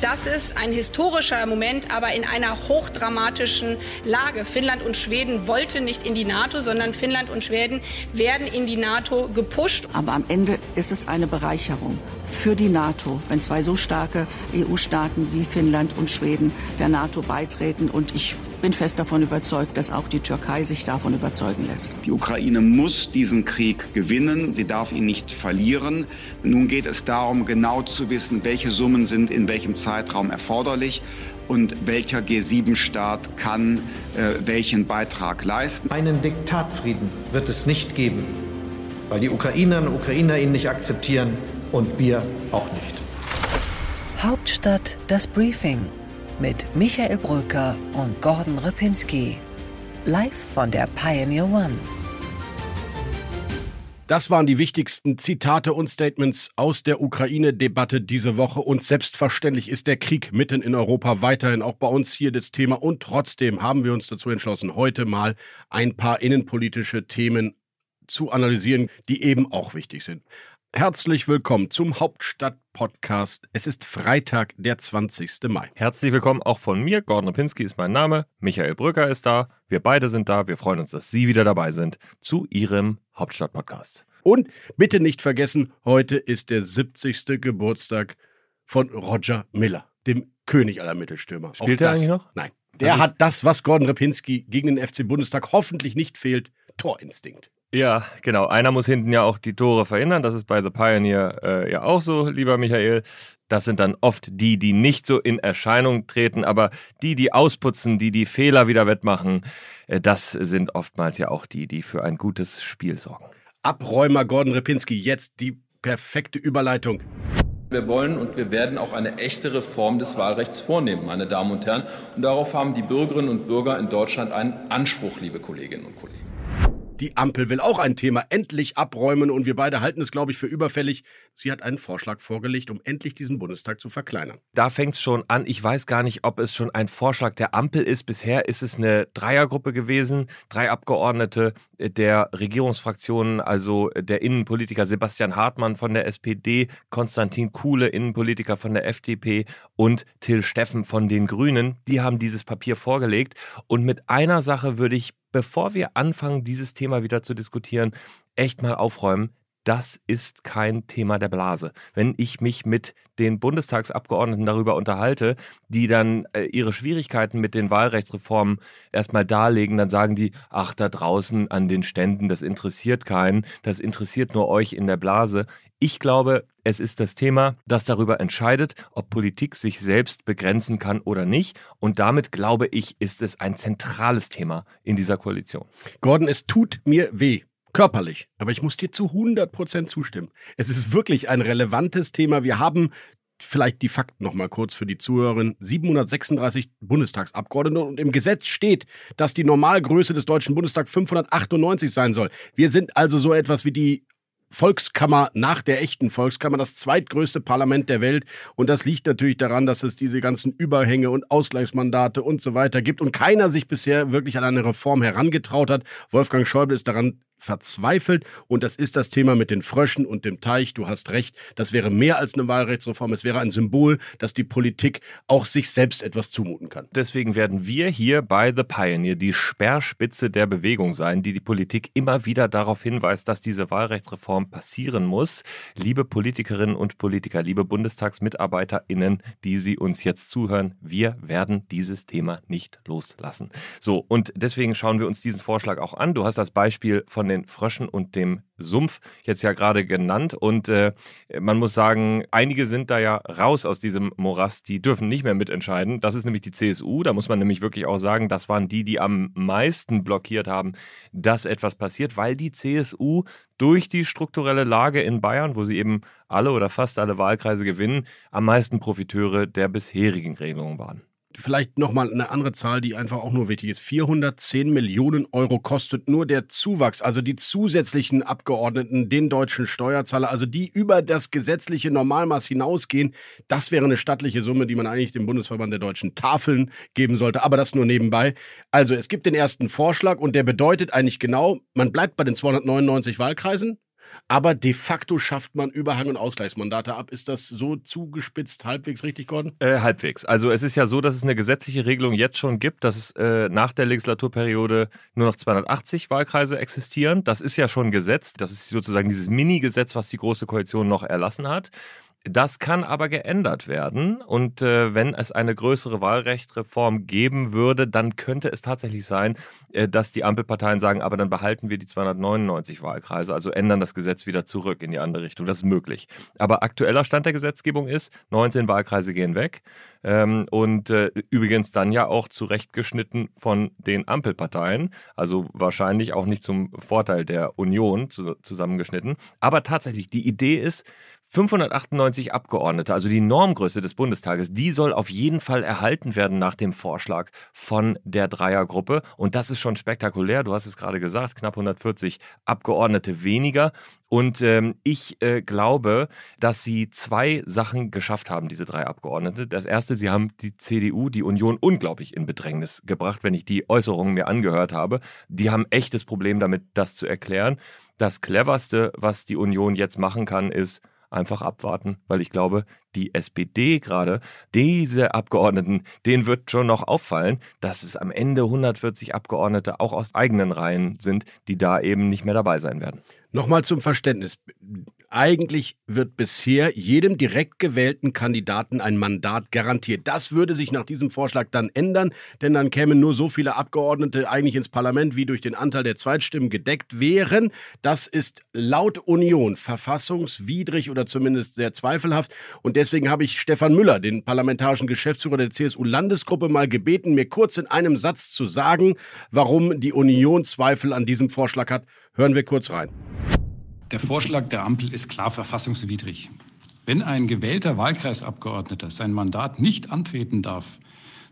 Das ist ein historischer Moment, aber in einer hochdramatischen Lage. Finnland und Schweden wollten nicht in die NATO, sondern Finnland und Schweden werden in die NATO gepusht. Aber am Ende ist es eine Bereicherung für die NATO, wenn zwei so starke EU-Staaten wie Finnland und Schweden der NATO beitreten. Und ich bin fest davon überzeugt, dass auch die Türkei sich davon überzeugen lässt. Die Ukraine muss diesen Krieg gewinnen. Sie darf ihn nicht verlieren. Nun geht es darum, genau zu wissen, welche Summen sind in welchem Zeitraum erforderlich und welcher G7-Staat kann äh, welchen Beitrag leisten. Einen Diktatfrieden wird es nicht geben, weil die Ukrainerinnen und Ukrainer ihn nicht akzeptieren und wir auch nicht. Hauptstadt das Briefing mit Michael Brücker und Gordon Ripinski. Live von der Pioneer One. Das waren die wichtigsten Zitate und Statements aus der Ukraine-Debatte diese Woche. Und selbstverständlich ist der Krieg mitten in Europa weiterhin auch bei uns hier das Thema. Und trotzdem haben wir uns dazu entschlossen, heute mal ein paar innenpolitische Themen zu analysieren, die eben auch wichtig sind. Herzlich willkommen zum Hauptstadt-Podcast. Es ist Freitag, der 20. Mai. Herzlich willkommen auch von mir. Gordon Pinski ist mein Name. Michael Brücker ist da. Wir beide sind da. Wir freuen uns, dass Sie wieder dabei sind zu Ihrem Hauptstadt-Podcast. Und bitte nicht vergessen, heute ist der 70. Geburtstag von Roger Miller, dem König aller Mittelstürmer. Spielt er eigentlich noch? Nein. Der hat das, was Gordon Repinski gegen den FC Bundestag hoffentlich nicht fehlt, Torinstinkt. Ja, genau. Einer muss hinten ja auch die Tore verhindern. Das ist bei The Pioneer äh, ja auch so, lieber Michael. Das sind dann oft die, die nicht so in Erscheinung treten, aber die, die ausputzen, die die Fehler wieder wettmachen, äh, das sind oftmals ja auch die, die für ein gutes Spiel sorgen. Abräumer Gordon Repinski, jetzt die perfekte Überleitung. Wir wollen und wir werden auch eine echte Reform des Wahlrechts vornehmen, meine Damen und Herren. Und darauf haben die Bürgerinnen und Bürger in Deutschland einen Anspruch, liebe Kolleginnen und Kollegen. Die Ampel will auch ein Thema endlich abräumen und wir beide halten es, glaube ich, für überfällig. Sie hat einen Vorschlag vorgelegt, um endlich diesen Bundestag zu verkleinern. Da fängt es schon an. Ich weiß gar nicht, ob es schon ein Vorschlag der Ampel ist. Bisher ist es eine Dreiergruppe gewesen. Drei Abgeordnete der Regierungsfraktionen, also der Innenpolitiker Sebastian Hartmann von der SPD, Konstantin Kuhle, Innenpolitiker von der FDP und Till Steffen von den Grünen. Die haben dieses Papier vorgelegt. Und mit einer Sache würde ich bevor wir anfangen, dieses Thema wieder zu diskutieren, echt mal aufräumen. Das ist kein Thema der Blase. Wenn ich mich mit den Bundestagsabgeordneten darüber unterhalte, die dann äh, ihre Schwierigkeiten mit den Wahlrechtsreformen erstmal darlegen, dann sagen die, ach, da draußen an den Ständen, das interessiert keinen, das interessiert nur euch in der Blase. Ich glaube, es ist das Thema, das darüber entscheidet, ob Politik sich selbst begrenzen kann oder nicht. Und damit, glaube ich, ist es ein zentrales Thema in dieser Koalition. Gordon, es tut mir weh. Körperlich. Aber ich muss dir zu 100 Prozent zustimmen. Es ist wirklich ein relevantes Thema. Wir haben vielleicht die Fakten noch mal kurz für die Zuhörerin. 736 Bundestagsabgeordnete und im Gesetz steht, dass die Normalgröße des Deutschen Bundestags 598 sein soll. Wir sind also so etwas wie die Volkskammer nach der echten Volkskammer, das zweitgrößte Parlament der Welt. Und das liegt natürlich daran, dass es diese ganzen Überhänge und Ausgleichsmandate und so weiter gibt und keiner sich bisher wirklich an eine Reform herangetraut hat. Wolfgang Schäuble ist daran verzweifelt. Und das ist das Thema mit den Fröschen und dem Teich. Du hast recht, das wäre mehr als eine Wahlrechtsreform. Es wäre ein Symbol, dass die Politik auch sich selbst etwas zumuten kann. Deswegen werden wir hier bei The Pioneer die Speerspitze der Bewegung sein, die die Politik immer wieder darauf hinweist, dass diese Wahlrechtsreform passieren muss. Liebe Politikerinnen und Politiker, liebe BundestagsmitarbeiterInnen, die Sie uns jetzt zuhören, wir werden dieses Thema nicht loslassen. So, und deswegen schauen wir uns diesen Vorschlag auch an. Du hast das Beispiel von den Fröschen und dem Sumpf jetzt ja gerade genannt. Und äh, man muss sagen, einige sind da ja raus aus diesem Morast, die dürfen nicht mehr mitentscheiden. Das ist nämlich die CSU. Da muss man nämlich wirklich auch sagen, das waren die, die am meisten blockiert haben, dass etwas passiert, weil die CSU durch die strukturelle Lage in Bayern, wo sie eben alle oder fast alle Wahlkreise gewinnen, am meisten Profiteure der bisherigen Regelungen waren vielleicht nochmal eine andere Zahl, die einfach auch nur wichtig ist. 410 Millionen Euro kostet nur der Zuwachs, also die zusätzlichen Abgeordneten, den deutschen Steuerzahler, also die über das gesetzliche Normalmaß hinausgehen. Das wäre eine stattliche Summe, die man eigentlich dem Bundesverband der deutschen Tafeln geben sollte, aber das nur nebenbei. Also es gibt den ersten Vorschlag und der bedeutet eigentlich genau, man bleibt bei den 299 Wahlkreisen, aber de facto schafft man Überhang- und Ausgleichsmandate ab. Ist das so zugespitzt halbwegs richtig, Gordon? Äh, halbwegs. Also es ist ja so, dass es eine gesetzliche Regelung jetzt schon gibt, dass es äh, nach der Legislaturperiode nur noch 280 Wahlkreise existieren. Das ist ja schon Gesetz. Das ist sozusagen dieses Mini-Gesetz, was die Große Koalition noch erlassen hat. Das kann aber geändert werden. Und äh, wenn es eine größere Wahlrechtreform geben würde, dann könnte es tatsächlich sein, äh, dass die Ampelparteien sagen, aber dann behalten wir die 299 Wahlkreise, also ändern das Gesetz wieder zurück in die andere Richtung. Das ist möglich. Aber aktueller Stand der Gesetzgebung ist, 19 Wahlkreise gehen weg. Ähm, und äh, übrigens dann ja auch zurechtgeschnitten von den Ampelparteien. Also wahrscheinlich auch nicht zum Vorteil der Union zu, zusammengeschnitten. Aber tatsächlich, die Idee ist, 598 Abgeordnete, also die Normgröße des Bundestages, die soll auf jeden Fall erhalten werden nach dem Vorschlag von der Dreiergruppe. Und das ist schon spektakulär. Du hast es gerade gesagt, knapp 140 Abgeordnete weniger. Und ähm, ich äh, glaube, dass sie zwei Sachen geschafft haben, diese drei Abgeordnete. Das erste, sie haben die CDU, die Union, unglaublich in Bedrängnis gebracht, wenn ich die Äußerungen mir angehört habe. Die haben echtes Problem damit, das zu erklären. Das cleverste, was die Union jetzt machen kann, ist, einfach abwarten, weil ich glaube, die SPD gerade, diese Abgeordneten, denen wird schon noch auffallen, dass es am Ende 140 Abgeordnete auch aus eigenen Reihen sind, die da eben nicht mehr dabei sein werden. Nochmal zum Verständnis. Eigentlich wird bisher jedem direkt gewählten Kandidaten ein Mandat garantiert. Das würde sich nach diesem Vorschlag dann ändern, denn dann kämen nur so viele Abgeordnete eigentlich ins Parlament, wie durch den Anteil der Zweitstimmen gedeckt wären. Das ist laut Union verfassungswidrig oder zumindest sehr zweifelhaft. Und deswegen habe ich Stefan Müller, den parlamentarischen Geschäftsführer der CSU-Landesgruppe, mal gebeten, mir kurz in einem Satz zu sagen, warum die Union Zweifel an diesem Vorschlag hat. Hören wir kurz rein. Der Vorschlag der Ampel ist klar verfassungswidrig. Wenn ein gewählter Wahlkreisabgeordneter sein Mandat nicht antreten darf,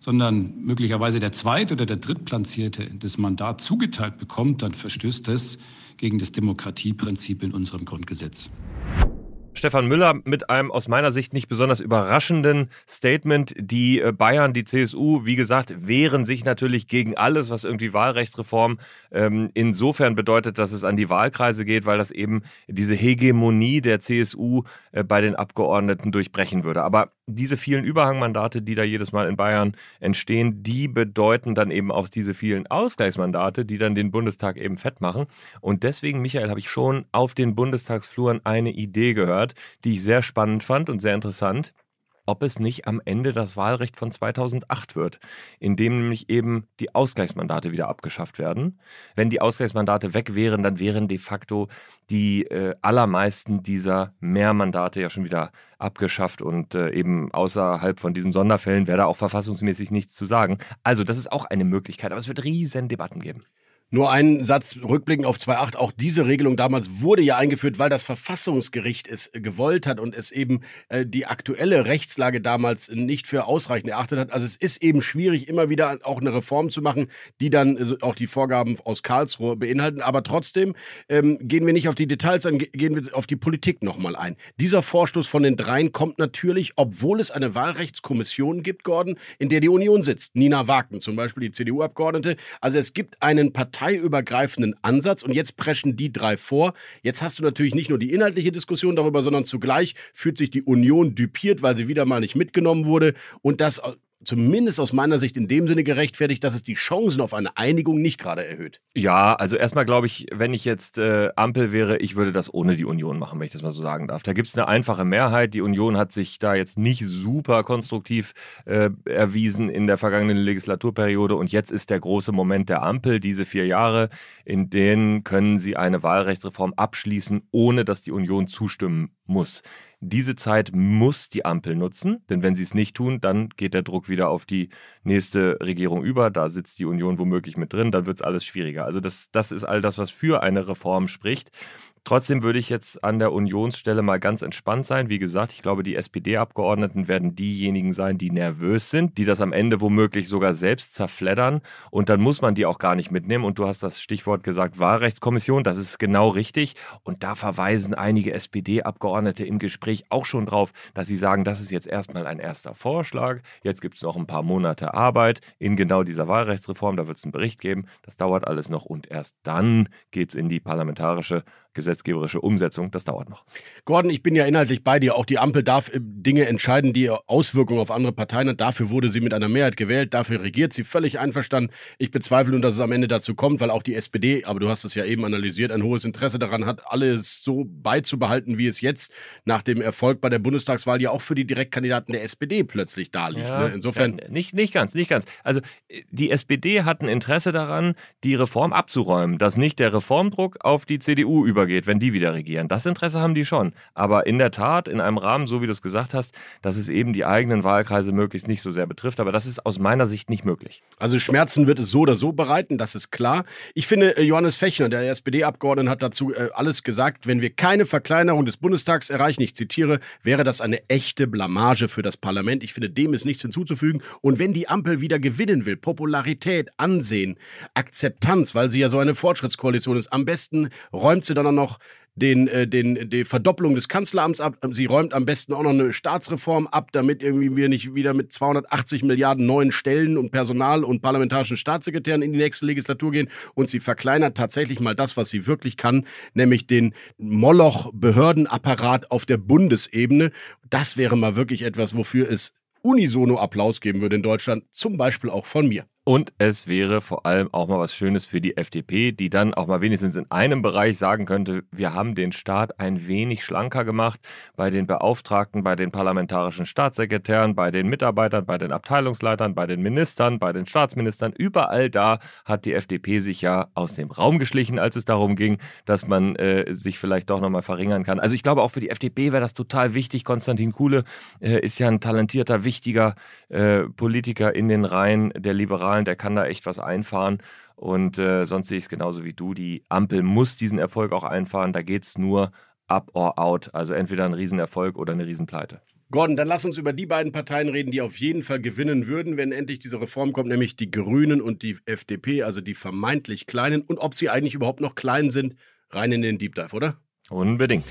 sondern möglicherweise der Zweit- oder der Drittplatzierte das Mandat zugeteilt bekommt, dann verstößt das gegen das Demokratieprinzip in unserem Grundgesetz. Stefan Müller mit einem aus meiner Sicht nicht besonders überraschenden Statement. Die äh, Bayern, die CSU, wie gesagt, wehren sich natürlich gegen alles, was irgendwie Wahlrechtsreform ähm, insofern bedeutet, dass es an die Wahlkreise geht, weil das eben diese Hegemonie der CSU äh, bei den Abgeordneten durchbrechen würde. Aber diese vielen Überhangmandate, die da jedes Mal in Bayern entstehen, die bedeuten dann eben auch diese vielen Ausgleichsmandate, die dann den Bundestag eben fett machen. Und deswegen, Michael, habe ich schon auf den Bundestagsfluren eine Idee gehört, die ich sehr spannend fand und sehr interessant ob es nicht am Ende das Wahlrecht von 2008 wird, in dem nämlich eben die Ausgleichsmandate wieder abgeschafft werden. Wenn die Ausgleichsmandate weg wären, dann wären de facto die äh, allermeisten dieser Mehrmandate ja schon wieder abgeschafft und äh, eben außerhalb von diesen Sonderfällen wäre da auch verfassungsmäßig nichts zu sagen. Also das ist auch eine Möglichkeit, aber es wird riesen Debatten geben. Nur einen Satz rückblickend auf 2.8. Auch diese Regelung damals wurde ja eingeführt, weil das Verfassungsgericht es gewollt hat und es eben äh, die aktuelle Rechtslage damals nicht für ausreichend erachtet hat. Also es ist eben schwierig, immer wieder auch eine Reform zu machen, die dann äh, auch die Vorgaben aus Karlsruhe beinhalten. Aber trotzdem ähm, gehen wir nicht auf die Details an, gehen wir auf die Politik nochmal ein. Dieser Vorstoß von den dreien kommt natürlich, obwohl es eine Wahlrechtskommission gibt, Gordon, in der die Union sitzt. Nina Wagner zum Beispiel, die CDU-Abgeordnete. Also es gibt einen Partei parteiübergreifenden Ansatz und jetzt preschen die drei vor. Jetzt hast du natürlich nicht nur die inhaltliche Diskussion darüber, sondern zugleich fühlt sich die Union düpiert, weil sie wieder mal nicht mitgenommen wurde und das zumindest aus meiner Sicht in dem Sinne gerechtfertigt, dass es die Chancen auf eine Einigung nicht gerade erhöht. Ja, also erstmal glaube ich, wenn ich jetzt äh, Ampel wäre, ich würde das ohne die Union machen, wenn ich das mal so sagen darf. Da gibt es eine einfache Mehrheit. Die Union hat sich da jetzt nicht super konstruktiv äh, erwiesen in der vergangenen Legislaturperiode und jetzt ist der große Moment der Ampel, diese vier Jahre, in denen können sie eine Wahlrechtsreform abschließen, ohne dass die Union zustimmen muss. Diese Zeit muss die Ampel nutzen, denn wenn sie es nicht tun, dann geht der Druck wieder auf die nächste Regierung über. Da sitzt die Union womöglich mit drin, dann wird es alles schwieriger. Also das, das ist all das, was für eine Reform spricht. Trotzdem würde ich jetzt an der Unionsstelle mal ganz entspannt sein. Wie gesagt, ich glaube, die SPD-Abgeordneten werden diejenigen sein, die nervös sind, die das am Ende womöglich sogar selbst zerfleddern. Und dann muss man die auch gar nicht mitnehmen. Und du hast das Stichwort gesagt, Wahlrechtskommission. Das ist genau richtig. Und da verweisen einige SPD-Abgeordnete im Gespräch auch schon drauf, dass sie sagen, das ist jetzt erstmal ein erster Vorschlag. Jetzt gibt es noch ein paar Monate Arbeit in genau dieser Wahlrechtsreform. Da wird es einen Bericht geben. Das dauert alles noch. Und erst dann geht es in die parlamentarische Gesetzgebung gesetzgeberische Umsetzung, das dauert noch. Gordon, ich bin ja inhaltlich bei dir. Auch die Ampel darf äh, Dinge entscheiden, die Auswirkungen auf andere Parteien haben. Dafür wurde sie mit einer Mehrheit gewählt. Dafür regiert sie völlig einverstanden. Ich bezweifle nun, dass es am Ende dazu kommt, weil auch die SPD, aber du hast es ja eben analysiert, ein hohes Interesse daran hat, alles so beizubehalten, wie es jetzt nach dem Erfolg bei der Bundestagswahl ja auch für die Direktkandidaten der SPD plötzlich da liegt. Ja, ne? Insofern. Ja, nicht, nicht ganz, nicht ganz. Also die SPD hat ein Interesse daran, die Reform abzuräumen, dass nicht der Reformdruck auf die CDU übergeht, wenn die wieder regieren. Das Interesse haben die schon. Aber in der Tat, in einem Rahmen, so wie du es gesagt hast, dass es eben die eigenen Wahlkreise möglichst nicht so sehr betrifft. Aber das ist aus meiner Sicht nicht möglich. Also Schmerzen wird es so oder so bereiten, das ist klar. Ich finde, äh, Johannes Fechner, der SPD-Abgeordnete, hat dazu äh, alles gesagt. Wenn wir keine Verkleinerung des Bundestags erreichen, ich zitiere, wäre das eine echte Blamage für das Parlament. Ich finde, dem ist nichts hinzuzufügen. Und wenn die Ampel wieder gewinnen will, Popularität, Ansehen, Akzeptanz, weil sie ja so eine Fortschrittskoalition ist, am besten räumt sie dann auch noch den, äh, den, die Verdopplung des Kanzleramts ab. Sie räumt am besten auch noch eine Staatsreform ab, damit irgendwie wir nicht wieder mit 280 Milliarden neuen Stellen und Personal und parlamentarischen Staatssekretären in die nächste Legislatur gehen. Und sie verkleinert tatsächlich mal das, was sie wirklich kann, nämlich den Moloch-Behördenapparat auf der Bundesebene. Das wäre mal wirklich etwas, wofür es unisono Applaus geben würde in Deutschland, zum Beispiel auch von mir. Und es wäre vor allem auch mal was Schönes für die FDP, die dann auch mal wenigstens in einem Bereich sagen könnte, wir haben den Staat ein wenig schlanker gemacht bei den Beauftragten, bei den parlamentarischen Staatssekretären, bei den Mitarbeitern, bei den Abteilungsleitern, bei den Ministern, bei den Staatsministern. Überall da hat die FDP sich ja aus dem Raum geschlichen, als es darum ging, dass man äh, sich vielleicht doch nochmal verringern kann. Also ich glaube, auch für die FDP wäre das total wichtig. Konstantin Kuhle äh, ist ja ein talentierter, wichtiger äh, Politiker in den Reihen der Liberalen zahlen, der kann da echt was einfahren. Und äh, sonst sehe ich es genauso wie du. Die Ampel muss diesen Erfolg auch einfahren. Da geht es nur up or out. Also entweder ein Riesenerfolg oder eine Riesenpleite. Gordon, dann lass uns über die beiden Parteien reden, die auf jeden Fall gewinnen würden, wenn endlich diese Reform kommt, nämlich die Grünen und die FDP, also die vermeintlich Kleinen. Und ob sie eigentlich überhaupt noch klein sind, rein in den Deep Dive, oder? Unbedingt.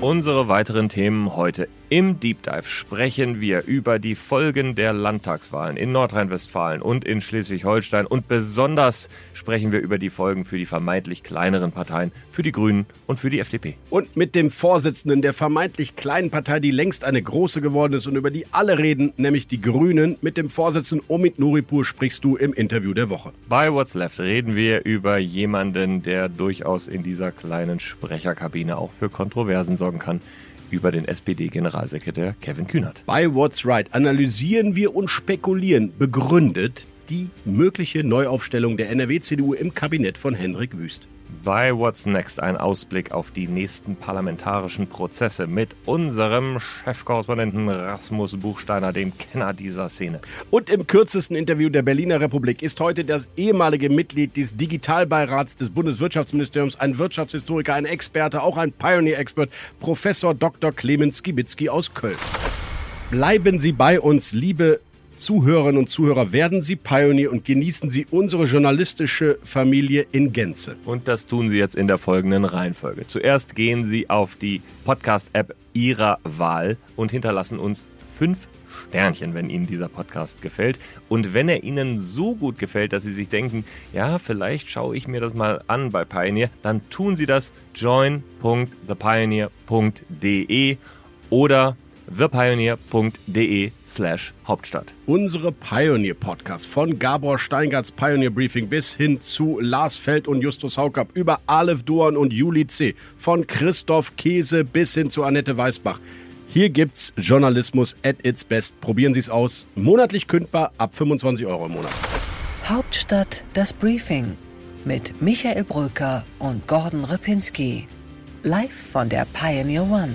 Unsere weiteren Themen heute im Deep Dive sprechen wir über die Folgen der Landtagswahlen in Nordrhein-Westfalen und in Schleswig-Holstein und besonders sprechen wir über die Folgen für die vermeintlich kleineren Parteien, für die Grünen und für die FDP. Und mit dem Vorsitzenden der vermeintlich kleinen Partei, die längst eine große geworden ist und über die alle reden, nämlich die Grünen, mit dem Vorsitzenden Omid Nuripur sprichst du im Interview der Woche. Bei What's Left reden wir über jemanden, der durchaus in dieser kleinen Sprecherkabine auch für Kontroversen sorgen kann über den SPD-Generalsekretär Kevin Kühnert. Bei What's Right analysieren wir und spekulieren begründet die mögliche Neuaufstellung der NRW-CDU im Kabinett von Henrik Wüst. Bei What's Next ein Ausblick auf die nächsten parlamentarischen Prozesse mit unserem Chefkorrespondenten Rasmus Buchsteiner, dem Kenner dieser Szene. Und im kürzesten Interview der Berliner Republik ist heute das ehemalige Mitglied des Digitalbeirats des Bundeswirtschaftsministeriums, ein Wirtschaftshistoriker, ein Experte, auch ein Pioneer-Expert, Professor Dr. Clemens Skibitzky aus Köln. Bleiben Sie bei uns, liebe Zuhörerinnen und Zuhörer, werden Sie Pionier und genießen Sie unsere journalistische Familie in Gänze. Und das tun Sie jetzt in der folgenden Reihenfolge. Zuerst gehen Sie auf die Podcast-App Ihrer Wahl und hinterlassen uns fünf Sternchen, wenn Ihnen dieser Podcast gefällt. Und wenn er Ihnen so gut gefällt, dass Sie sich denken, ja, vielleicht schaue ich mir das mal an bei Pioneer, dann tun Sie das join.thepioneer.de oder thepioneer.de slash Hauptstadt. Unsere Pioneer Podcast von Gabor Steingarts Pioneer Briefing bis hin zu Lars Feld und Justus Haukapp über Aleph Duan und Juli C. Von Christoph Käse bis hin zu Annette Weißbach. Hier gibt's Journalismus at its best. Probieren Sie es aus. Monatlich kündbar ab 25 Euro im Monat. Hauptstadt das Briefing mit Michael Bröker und Gordon Ripinski. Live von der Pioneer One.